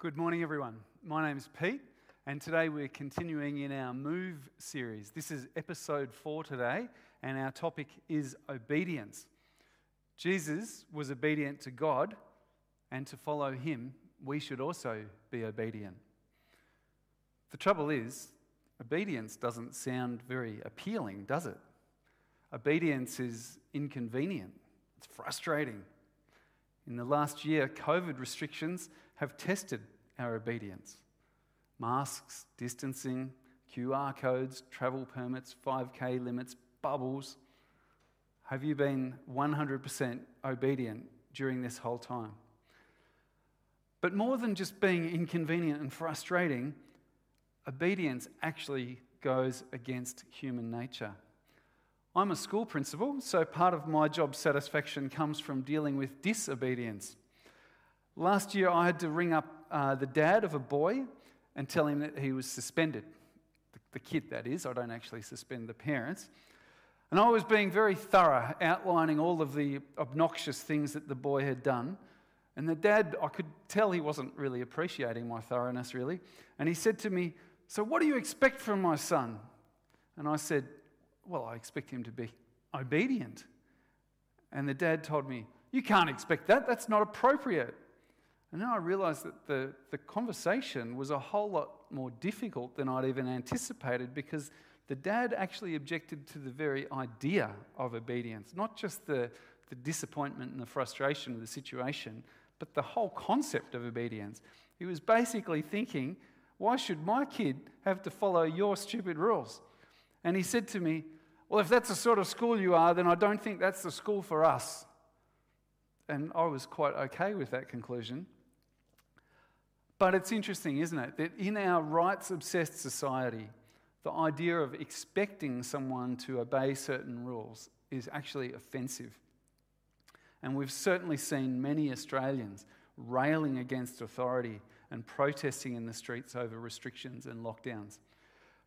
Good morning, everyone. My name is Pete, and today we're continuing in our Move series. This is episode four today, and our topic is obedience. Jesus was obedient to God, and to follow him, we should also be obedient. The trouble is, obedience doesn't sound very appealing, does it? Obedience is inconvenient, it's frustrating. In the last year, COVID restrictions have tested our obedience. Masks, distancing, QR codes, travel permits, 5K limits, bubbles. Have you been 100% obedient during this whole time? But more than just being inconvenient and frustrating, obedience actually goes against human nature. I'm a school principal, so part of my job satisfaction comes from dealing with disobedience. Last year, I had to ring up uh, the dad of a boy and tell him that he was suspended. The, the kid, that is. I don't actually suspend the parents. And I was being very thorough, outlining all of the obnoxious things that the boy had done. And the dad, I could tell he wasn't really appreciating my thoroughness, really. And he said to me, So, what do you expect from my son? And I said, Well, I expect him to be obedient. And the dad told me, You can't expect that. That's not appropriate. And then I realized that the, the conversation was a whole lot more difficult than I'd even anticipated because the dad actually objected to the very idea of obedience, not just the, the disappointment and the frustration of the situation, but the whole concept of obedience. He was basically thinking, why should my kid have to follow your stupid rules? And he said to me, Well, if that's the sort of school you are, then I don't think that's the school for us. And I was quite okay with that conclusion. But it's interesting, isn't it, that in our rights obsessed society, the idea of expecting someone to obey certain rules is actually offensive. And we've certainly seen many Australians railing against authority and protesting in the streets over restrictions and lockdowns.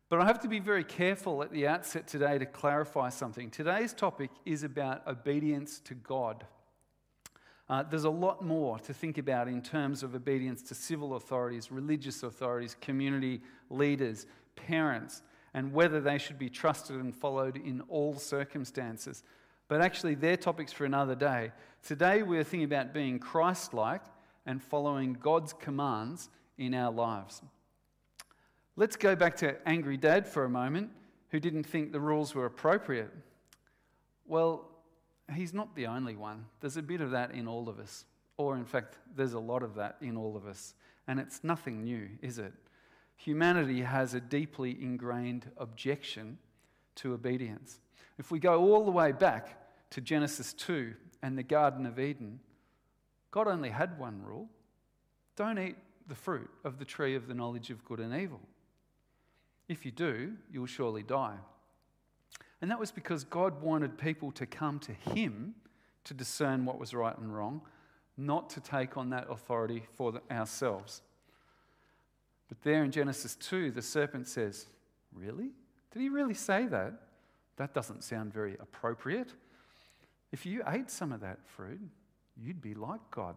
But I have to be very careful at the outset today to clarify something. Today's topic is about obedience to God. Uh, there's a lot more to think about in terms of obedience to civil authorities, religious authorities, community leaders, parents, and whether they should be trusted and followed in all circumstances. But actually, they're topics for another day. Today, we're thinking about being Christ like and following God's commands in our lives. Let's go back to Angry Dad for a moment, who didn't think the rules were appropriate. Well, he's not the only one. There's a bit of that in all of us. Or, in fact, there's a lot of that in all of us. And it's nothing new, is it? Humanity has a deeply ingrained objection to obedience. If we go all the way back to Genesis 2 and the Garden of Eden, God only had one rule don't eat the fruit of the tree of the knowledge of good and evil. If you do, you'll surely die. And that was because God wanted people to come to Him to discern what was right and wrong, not to take on that authority for ourselves. But there in Genesis 2, the serpent says, Really? Did he really say that? That doesn't sound very appropriate. If you ate some of that fruit, you'd be like God.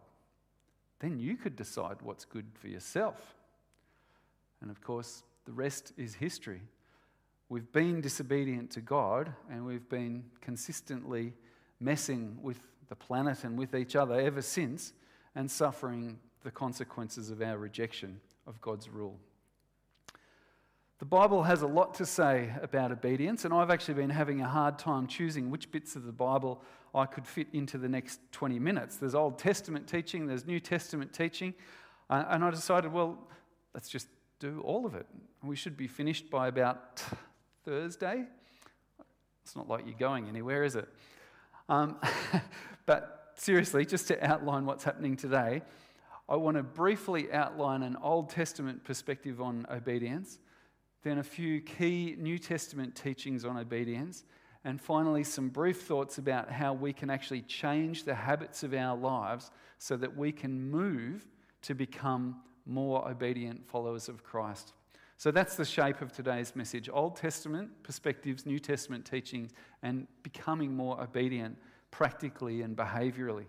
Then you could decide what's good for yourself. And of course, the rest is history. We've been disobedient to God and we've been consistently messing with the planet and with each other ever since and suffering the consequences of our rejection of God's rule. The Bible has a lot to say about obedience, and I've actually been having a hard time choosing which bits of the Bible I could fit into the next 20 minutes. There's Old Testament teaching, there's New Testament teaching, uh, and I decided, well, let's just do all of it. We should be finished by about Thursday. It's not like you're going anywhere, is it? Um, but seriously, just to outline what's happening today, I want to briefly outline an Old Testament perspective on obedience, then a few key New Testament teachings on obedience, and finally, some brief thoughts about how we can actually change the habits of our lives so that we can move to become more obedient followers of Christ. So that's the shape of today's message Old Testament perspectives, New Testament teachings, and becoming more obedient practically and behaviorally.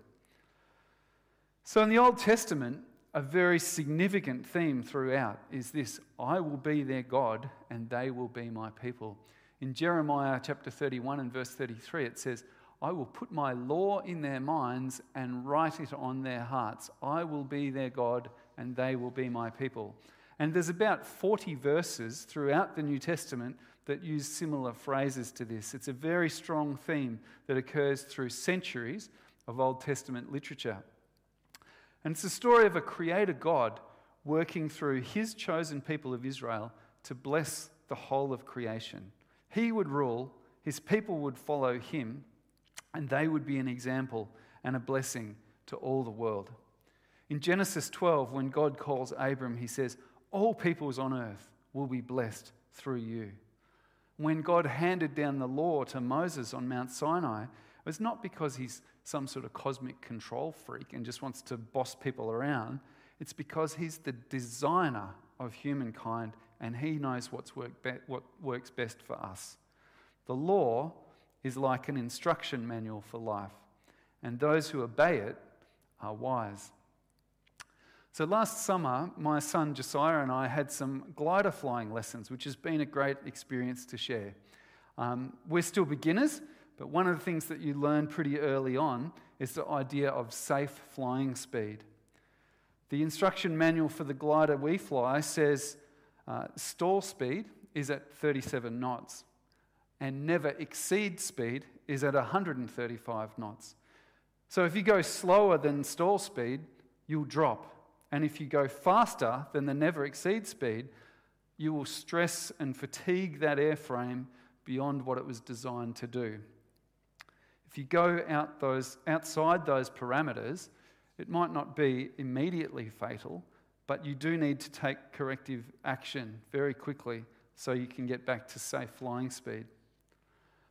So in the Old Testament, a very significant theme throughout is this I will be their God and they will be my people. In Jeremiah chapter 31 and verse 33, it says, I will put my law in their minds and write it on their hearts. I will be their God and they will be my people. And there's about 40 verses throughout the New Testament that use similar phrases to this. It's a very strong theme that occurs through centuries of Old Testament literature. And it's the story of a creator God working through his chosen people of Israel to bless the whole of creation. He would rule, his people would follow him, and they would be an example and a blessing to all the world. In Genesis 12, when God calls Abram, he says, All peoples on earth will be blessed through you. When God handed down the law to Moses on Mount Sinai, it was not because he's some sort of cosmic control freak and just wants to boss people around. It's because he's the designer of humankind and he knows what's work be- what works best for us. The law is like an instruction manual for life, and those who obey it are wise. So last summer, my son Josiah and I had some glider flying lessons, which has been a great experience to share. Um, we're still beginners, but one of the things that you learn pretty early on is the idea of safe flying speed. The instruction manual for the glider we fly says uh, stall speed is at 37 knots, and never exceed speed is at 135 knots. So if you go slower than stall speed, you'll drop and if you go faster than the never exceed speed, you will stress and fatigue that airframe beyond what it was designed to do. If you go out those, outside those parameters, it might not be immediately fatal, but you do need to take corrective action very quickly so you can get back to safe flying speed.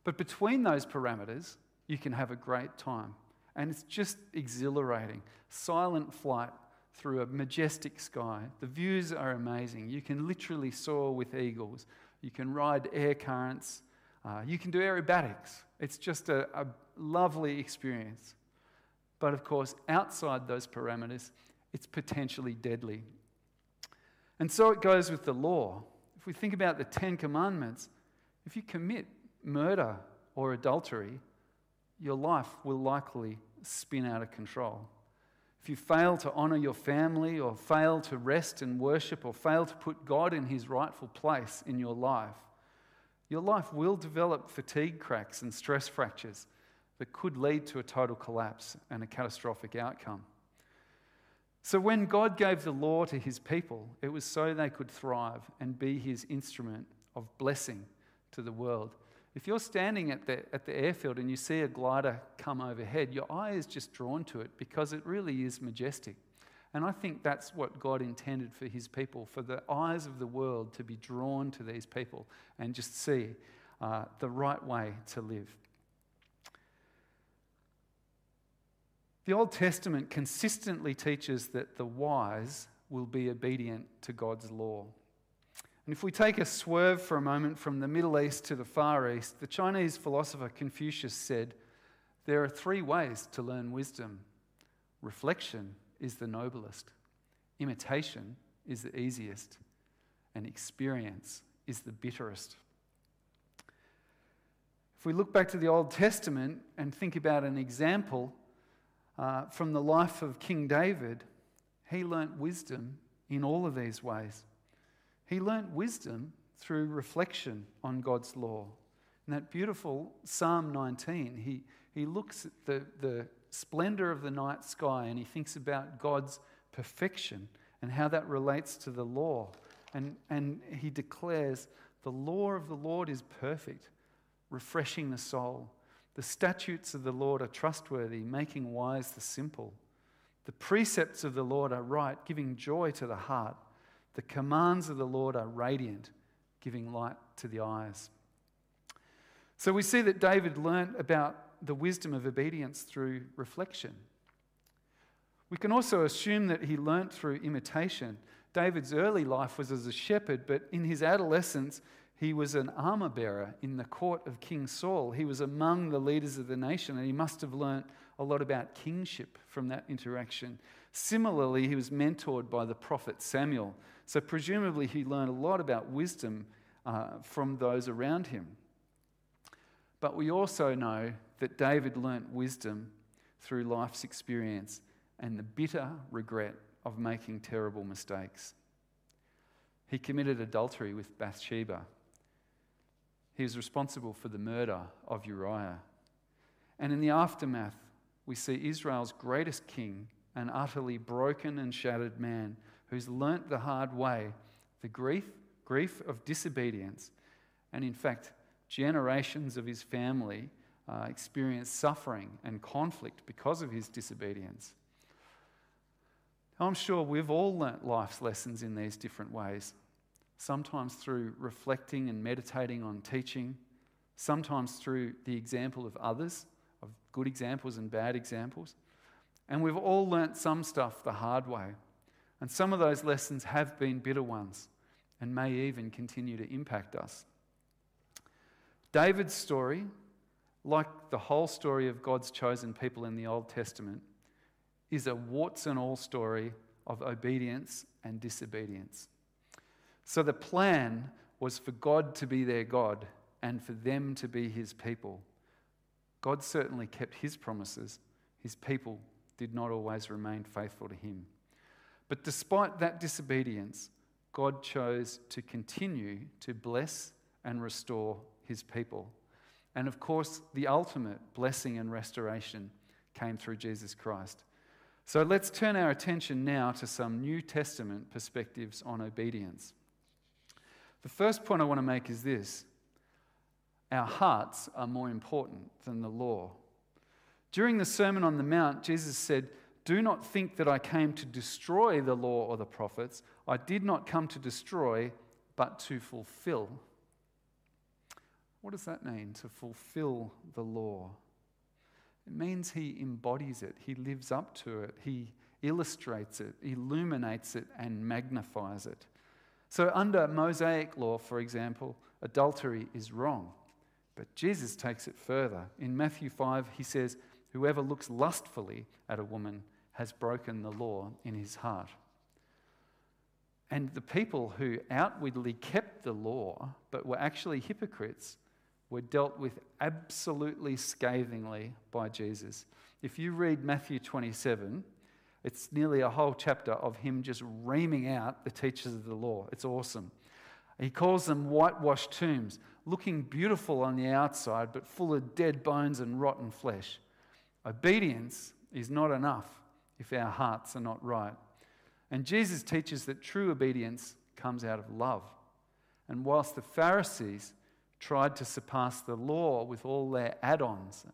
But between those parameters, you can have a great time. And it's just exhilarating. Silent flight through a majestic sky. The views are amazing. You can literally soar with eagles. You can ride air currents. Uh, you can do aerobatics. It's just a, a lovely experience. But of course, outside those parameters, it's potentially deadly. And so it goes with the law. If we think about the Ten Commandments, if you commit murder or adultery, your life will likely spin out of control. If you fail to honor your family, or fail to rest and worship, or fail to put God in his rightful place in your life, your life will develop fatigue cracks and stress fractures that could lead to a total collapse and a catastrophic outcome. So, when God gave the law to his people, it was so they could thrive and be his instrument of blessing to the world. If you're standing at the, at the airfield and you see a glider come overhead, your eye is just drawn to it because it really is majestic. And I think that's what God intended for his people, for the eyes of the world to be drawn to these people and just see uh, the right way to live. The Old Testament consistently teaches that the wise will be obedient to God's law. And if we take a swerve for a moment from the Middle East to the Far East, the Chinese philosopher Confucius said, There are three ways to learn wisdom reflection is the noblest, imitation is the easiest, and experience is the bitterest. If we look back to the Old Testament and think about an example uh, from the life of King David, he learnt wisdom in all of these ways. He learnt wisdom through reflection on God's law. In that beautiful Psalm 19, he, he looks at the, the splendor of the night sky and he thinks about God's perfection and how that relates to the law. And, and he declares, The law of the Lord is perfect, refreshing the soul. The statutes of the Lord are trustworthy, making wise the simple. The precepts of the Lord are right, giving joy to the heart. The commands of the Lord are radiant, giving light to the eyes. So we see that David learnt about the wisdom of obedience through reflection. We can also assume that he learnt through imitation. David's early life was as a shepherd, but in his adolescence, he was an armor bearer in the court of King Saul. He was among the leaders of the nation, and he must have learnt a lot about kingship from that interaction. Similarly, he was mentored by the prophet Samuel. So, presumably, he learned a lot about wisdom uh, from those around him. But we also know that David learnt wisdom through life's experience and the bitter regret of making terrible mistakes. He committed adultery with Bathsheba. He was responsible for the murder of Uriah. And in the aftermath, we see Israel's greatest king, an utterly broken and shattered man who's learnt the hard way the grief, grief of disobedience. And in fact, generations of his family uh, experienced suffering and conflict because of his disobedience. I'm sure we've all learnt life's lessons in these different ways. Sometimes through reflecting and meditating on teaching, sometimes through the example of others, of good examples and bad examples. And we've all learnt some stuff the hard way. And some of those lessons have been bitter ones and may even continue to impact us. David's story, like the whole story of God's chosen people in the Old Testament, is a warts and all story of obedience and disobedience. So the plan was for God to be their God and for them to be his people. God certainly kept his promises. His people did not always remain faithful to him. But despite that disobedience, God chose to continue to bless and restore his people. And of course, the ultimate blessing and restoration came through Jesus Christ. So let's turn our attention now to some New Testament perspectives on obedience. The first point I want to make is this our hearts are more important than the law. During the Sermon on the Mount, Jesus said, Do not think that I came to destroy the law or the prophets. I did not come to destroy, but to fulfill. What does that mean, to fulfill the law? It means he embodies it, he lives up to it, he illustrates it, illuminates it, and magnifies it. So, under Mosaic law, for example, adultery is wrong. But Jesus takes it further. In Matthew 5, he says, Whoever looks lustfully at a woman has broken the law in his heart. And the people who outwardly kept the law but were actually hypocrites were dealt with absolutely scathingly by Jesus. If you read Matthew 27, it's nearly a whole chapter of him just reaming out the teachers of the law. It's awesome. He calls them whitewashed tombs, looking beautiful on the outside, but full of dead bones and rotten flesh. Obedience is not enough if our hearts are not right. And Jesus teaches that true obedience comes out of love. And whilst the Pharisees tried to surpass the law with all their add ons,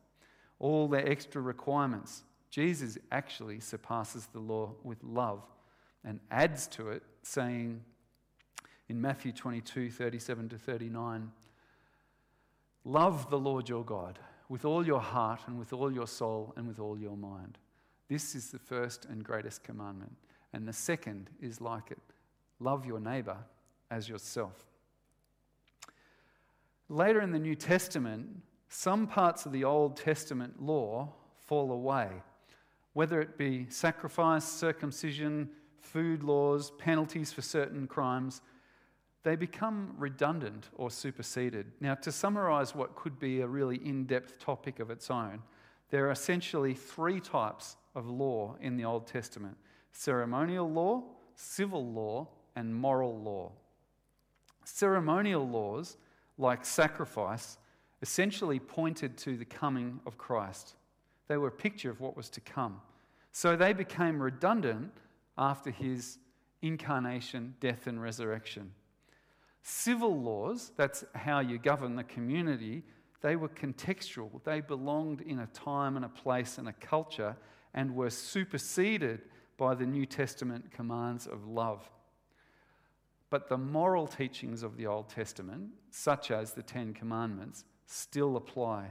all their extra requirements, Jesus actually surpasses the law with love and adds to it, saying in Matthew 22 37 to 39, Love the Lord your God with all your heart and with all your soul and with all your mind. This is the first and greatest commandment. And the second is like it love your neighbor as yourself. Later in the New Testament, some parts of the Old Testament law fall away, whether it be sacrifice, circumcision, food laws, penalties for certain crimes they become redundant or superseded. Now, to summarize what could be a really in depth topic of its own, there are essentially three types of law in the Old Testament ceremonial law, civil law, and moral law. Ceremonial laws, like sacrifice, essentially pointed to the coming of Christ. They were a picture of what was to come. So they became redundant after his incarnation, death, and resurrection. Civil laws, that's how you govern the community, they were contextual. They belonged in a time and a place and a culture and were superseded by the New Testament commands of love. But the moral teachings of the Old Testament, such as the Ten Commandments, still apply.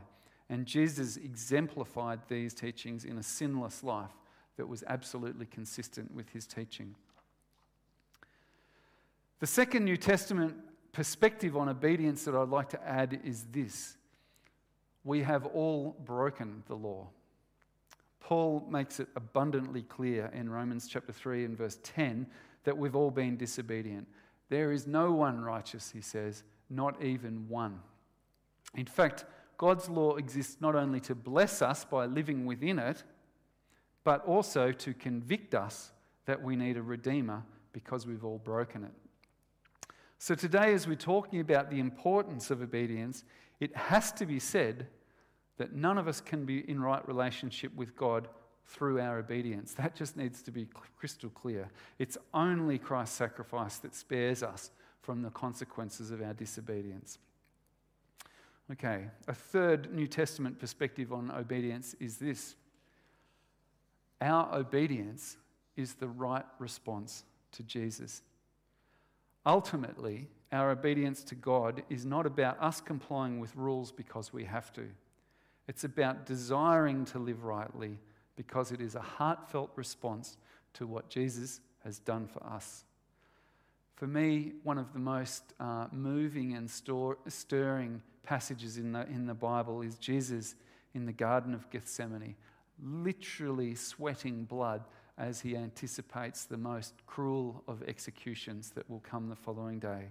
And Jesus exemplified these teachings in a sinless life that was absolutely consistent with his teaching. The second New Testament perspective on obedience that I'd like to add is this we have all broken the law. Paul makes it abundantly clear in Romans chapter 3 and verse 10 that we've all been disobedient. There is no one righteous, he says, not even one. In fact, God's law exists not only to bless us by living within it, but also to convict us that we need a Redeemer because we've all broken it. So, today, as we're talking about the importance of obedience, it has to be said that none of us can be in right relationship with God through our obedience. That just needs to be crystal clear. It's only Christ's sacrifice that spares us from the consequences of our disobedience. Okay, a third New Testament perspective on obedience is this our obedience is the right response to Jesus. Ultimately, our obedience to God is not about us complying with rules because we have to. It's about desiring to live rightly because it is a heartfelt response to what Jesus has done for us. For me, one of the most uh, moving and stirring passages in the, in the Bible is Jesus in the Garden of Gethsemane, literally sweating blood as he anticipates the most cruel of executions that will come the following day.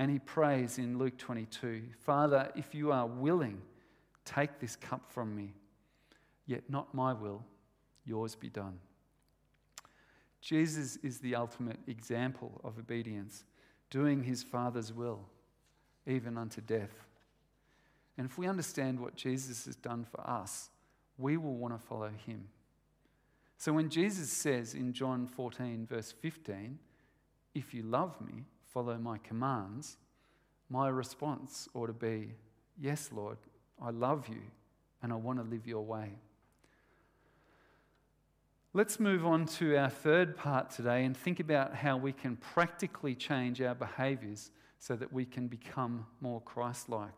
And he prays in Luke 22 Father, if you are willing, take this cup from me, yet not my will, yours be done. Jesus is the ultimate example of obedience, doing his Father's will, even unto death. And if we understand what Jesus has done for us, we will want to follow him. So when Jesus says in John 14, verse 15, If you love me, follow my commands, my response ought to be, Yes, Lord, I love you and I want to live your way. Let's move on to our third part today and think about how we can practically change our behaviors so that we can become more Christ like.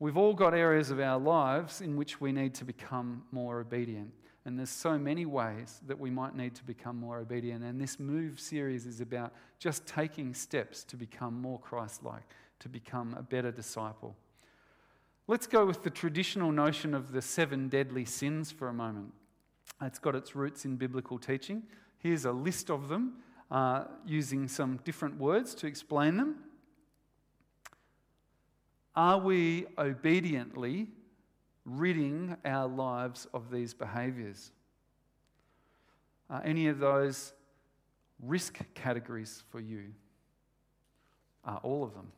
We've all got areas of our lives in which we need to become more obedient. And there's so many ways that we might need to become more obedient. And this Move series is about just taking steps to become more Christ like, to become a better disciple. Let's go with the traditional notion of the seven deadly sins for a moment. It's got its roots in biblical teaching. Here's a list of them uh, using some different words to explain them. Are we obediently ridding our lives of these behaviors? Are any of those risk categories for you? Are all of them?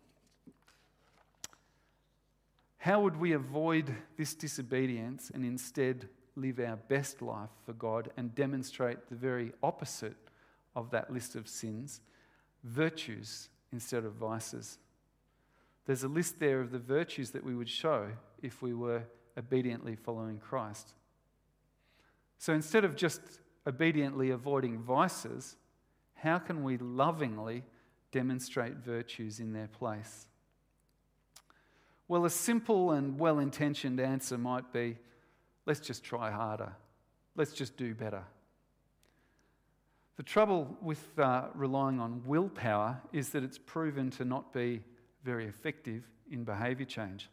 How would we avoid this disobedience and instead live our best life for God and demonstrate the very opposite of that list of sins virtues instead of vices? There's a list there of the virtues that we would show if we were obediently following Christ. So instead of just obediently avoiding vices, how can we lovingly demonstrate virtues in their place? Well, a simple and well intentioned answer might be let's just try harder, let's just do better. The trouble with uh, relying on willpower is that it's proven to not be very effective in behaviour change.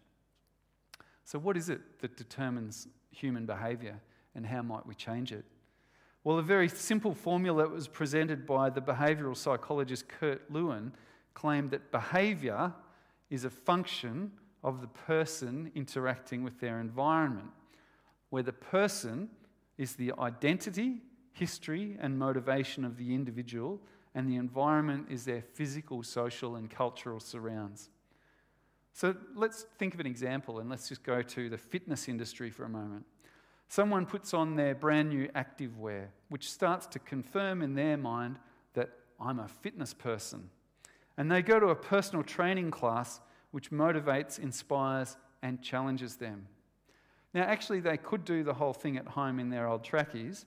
So, what is it that determines human behaviour and how might we change it? Well, a very simple formula that was presented by the behavioural psychologist Kurt Lewin claimed that behaviour is a function of the person interacting with their environment, where the person is the identity, history, and motivation of the individual, and the environment is their physical, social, and cultural surrounds. So let's think of an example and let's just go to the fitness industry for a moment. Someone puts on their brand new active wear, which starts to confirm in their mind that I'm a fitness person. And they go to a personal training class which motivates, inspires, and challenges them. Now, actually, they could do the whole thing at home in their old trackies,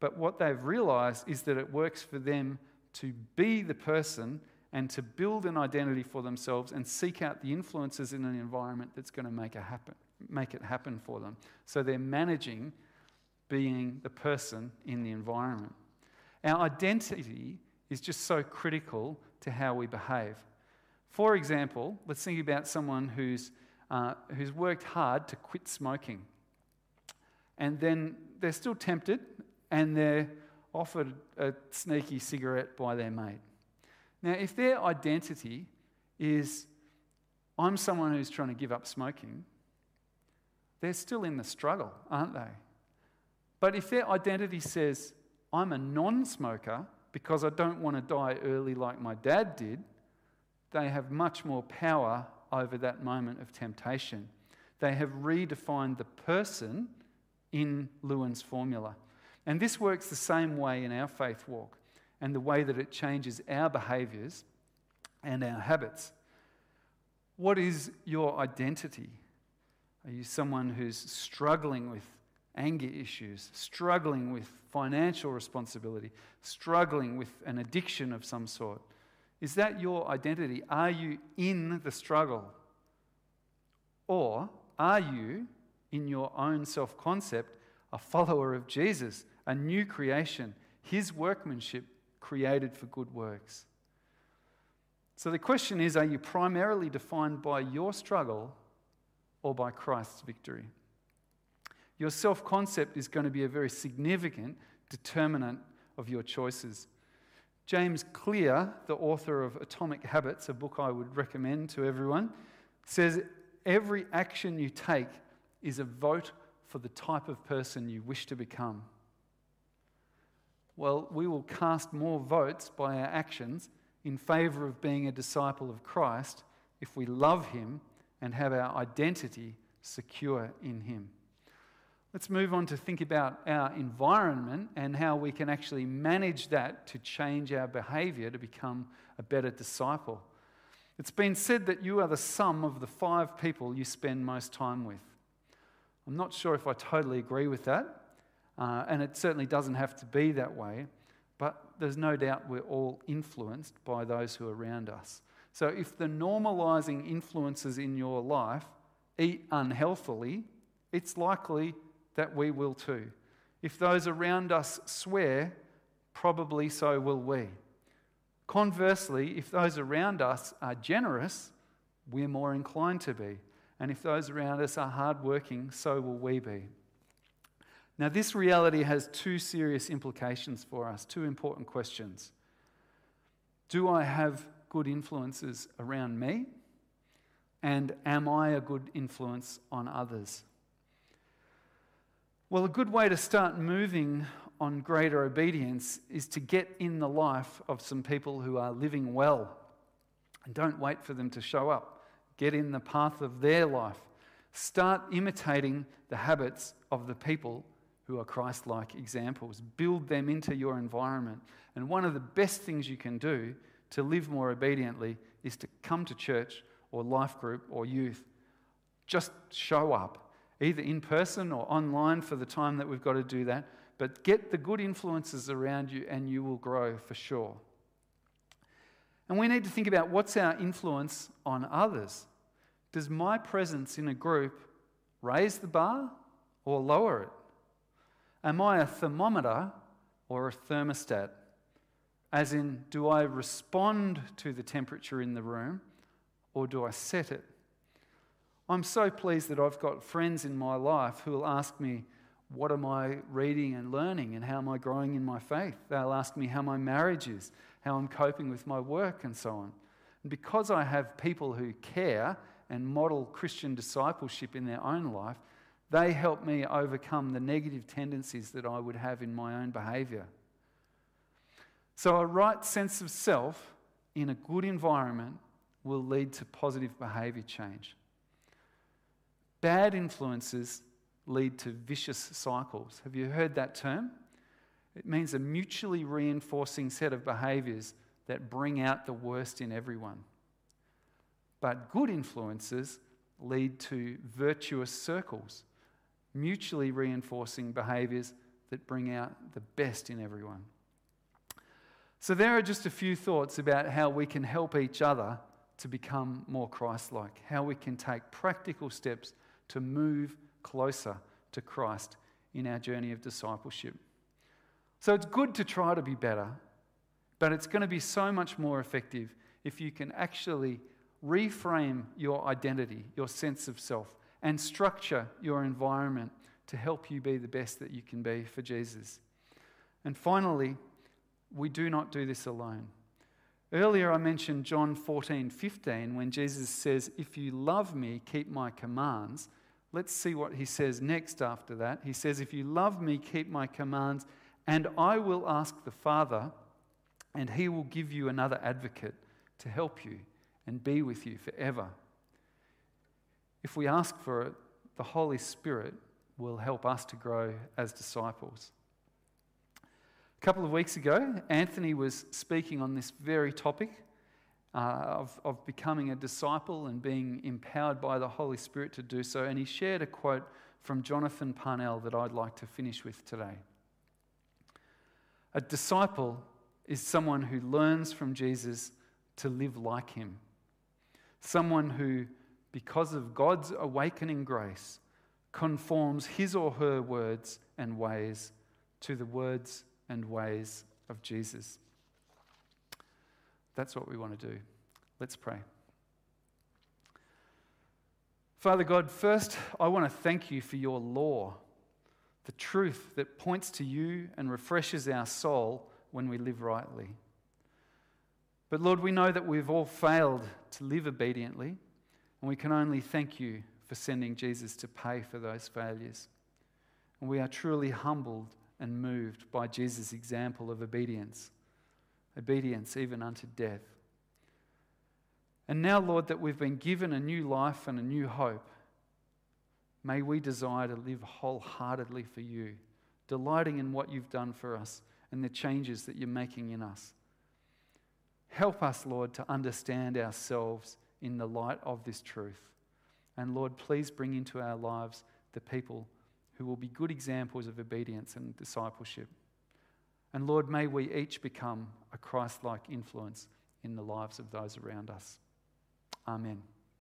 but what they've realized is that it works for them to be the person and to build an identity for themselves and seek out the influences in an environment that's going to make it happen, make it happen for them. So they're managing being the person in the environment. Our identity is just so critical to how we behave. For example, let's think about someone who's, uh, who's worked hard to quit smoking. and then they're still tempted and they're offered a sneaky cigarette by their mate. Now, if their identity is, I'm someone who's trying to give up smoking, they're still in the struggle, aren't they? But if their identity says, I'm a non smoker because I don't want to die early like my dad did, they have much more power over that moment of temptation. They have redefined the person in Lewin's formula. And this works the same way in our faith walk and the way that it changes our behaviors and our habits. What is your identity? Are you someone who's struggling with anger issues, struggling with financial responsibility, struggling with an addiction of some sort? Is that your identity? Are you in the struggle? Or are you, in your own self concept, a follower of Jesus, a new creation, his workmanship created for good works? So the question is are you primarily defined by your struggle or by Christ's victory? Your self concept is going to be a very significant determinant of your choices. James Clear, the author of Atomic Habits, a book I would recommend to everyone, says every action you take is a vote for the type of person you wish to become. Well, we will cast more votes by our actions in favour of being a disciple of Christ if we love Him and have our identity secure in Him. Let's move on to think about our environment and how we can actually manage that to change our behaviour to become a better disciple. It's been said that you are the sum of the five people you spend most time with. I'm not sure if I totally agree with that, uh, and it certainly doesn't have to be that way, but there's no doubt we're all influenced by those who are around us. So if the normalizing influences in your life eat unhealthily, it's likely that we will too. If those around us swear, probably so will we. Conversely, if those around us are generous, we're more inclined to be. And if those around us are hardworking, so will we be. Now, this reality has two serious implications for us, two important questions. Do I have good influences around me? And am I a good influence on others? Well, a good way to start moving on greater obedience is to get in the life of some people who are living well. And don't wait for them to show up. Get in the path of their life. Start imitating the habits of the people who are Christ like examples. Build them into your environment. And one of the best things you can do to live more obediently is to come to church or life group or youth. Just show up either in person or online for the time that we've got to do that. But get the good influences around you and you will grow for sure. And we need to think about what's our influence on others. Does my presence in a group raise the bar or lower it? Am I a thermometer or a thermostat? As in, do I respond to the temperature in the room or do I set it? I'm so pleased that I've got friends in my life who will ask me, What am I reading and learning, and how am I growing in my faith? They'll ask me how my marriage is, how I'm coping with my work, and so on. And because I have people who care and model Christian discipleship in their own life, they help me overcome the negative tendencies that I would have in my own behavior. So, a right sense of self in a good environment will lead to positive behavior change. Bad influences lead to vicious cycles. Have you heard that term? It means a mutually reinforcing set of behaviors that bring out the worst in everyone. But good influences lead to virtuous circles, mutually reinforcing behaviors that bring out the best in everyone. So, there are just a few thoughts about how we can help each other to become more Christ like, how we can take practical steps to move closer to Christ in our journey of discipleship. So it's good to try to be better, but it's going to be so much more effective if you can actually reframe your identity, your sense of self, and structure your environment to help you be the best that you can be for Jesus. And finally, we do not do this alone. Earlier, I mentioned John 14, 15, when Jesus says, If you love me, keep my commands. Let's see what he says next after that. He says, If you love me, keep my commands, and I will ask the Father, and he will give you another advocate to help you and be with you forever. If we ask for it, the Holy Spirit will help us to grow as disciples. A couple of weeks ago, Anthony was speaking on this very topic uh, of, of becoming a disciple and being empowered by the Holy Spirit to do so, and he shared a quote from Jonathan Parnell that I'd like to finish with today. A disciple is someone who learns from Jesus to live like him, someone who, because of God's awakening grace, conforms his or her words and ways to the words and ways of Jesus. That's what we want to do. Let's pray. Father God, first, I want to thank you for your law, the truth that points to you and refreshes our soul when we live rightly. But Lord, we know that we've all failed to live obediently, and we can only thank you for sending Jesus to pay for those failures. And we are truly humbled and moved by Jesus' example of obedience, obedience even unto death. And now, Lord, that we've been given a new life and a new hope, may we desire to live wholeheartedly for you, delighting in what you've done for us and the changes that you're making in us. Help us, Lord, to understand ourselves in the light of this truth. And Lord, please bring into our lives the people who will be good examples of obedience and discipleship. And Lord, may we each become a Christ like influence in the lives of those around us. Amen.